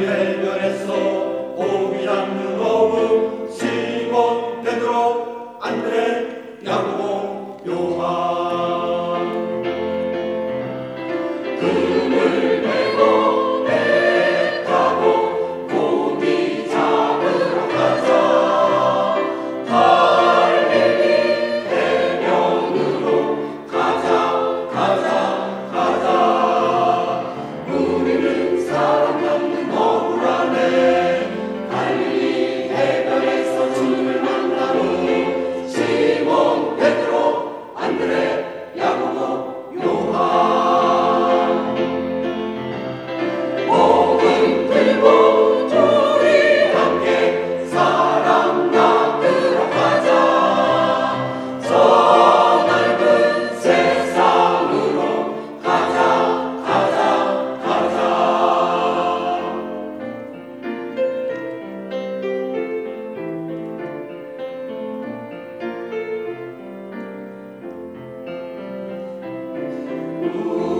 해변에서 고기 잡는 어부 시몬 베드로 안드레 야고 Aleluia.